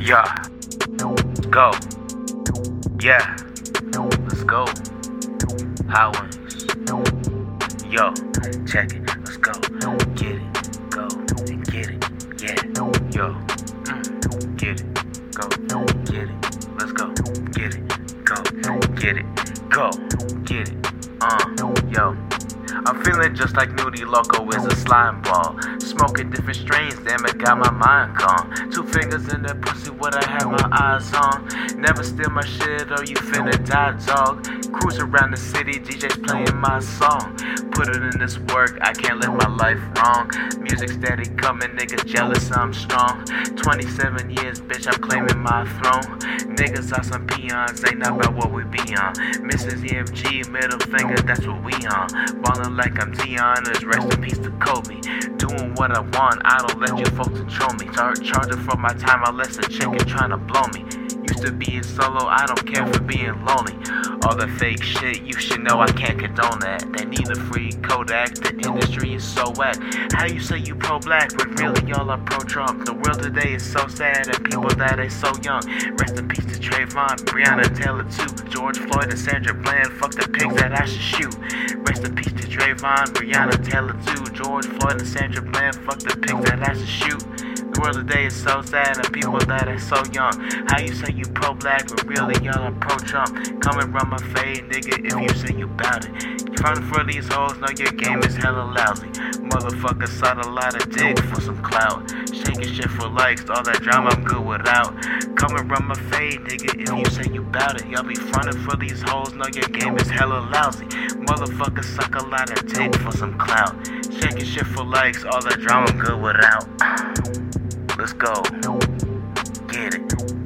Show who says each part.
Speaker 1: Yeah. Go. Yeah. Let's go. Wings. Yo, check it. Let's go. Get it. Go. And get it. Yeah. Yo. Mm. Get it. Go. Get it. Let's go. Get it. Go. Get it. Go. Get it. Uh. Yo. I'm feeling just like Nudie Loco is a slime ball. Smoking different strains, damn it, got my mind calm. Two fingers in that pussy, what I have my eyes on. Never steal my shit or you finna die, dog. Cruise around the city, DJ's playing my song. Put it in this work, I can't live my life wrong. Music steady coming, niggas jealous, I'm strong. 27 years, bitch, I'm claiming my throne. Niggas are some peons, ain't not about what we be on. Mrs. ZFG, middle finger, that's what we on. Ballin' like I'm Dion, is rest in peace to Kobe. Doing what I want, I don't let you folks control me. Start charging for my time, I unless a chicken trying to blow me. Used to being solo, I don't care for being lonely. All the fake shit, you should know I can't condone that. They need a free Kodak, the industry is so whack. How you say you pro black, but really y'all are pro Trump? The world today is so sad, and people that are so young. Rest in peace to Trayvon, Breonna Taylor too. George Floyd and Sandra Bland, fuck the pigs that I should shoot. Rest in peace to Trayvon, Breonna Taylor too. George Floyd and Sandra Bland, fuck the pigs that I should shoot. The world today is so sad and people that are so young. How you say you pro black, but really y'all are pro Trump? Coming run my fade, nigga, if you say you bout it. You front for these hoes, know your game is hella lousy. Motherfucker sought a lot of dick for some clout. Shaking shit for likes, all that drama I'm good without. Coming run my fade, nigga, if you say you bout it. Y'all be frontin' for these hoes, know your game is hella lousy. Motherfucker suck a lot of dick for some clout. Shaking shit for likes, all that drama I'm good without. Let's go. Get it.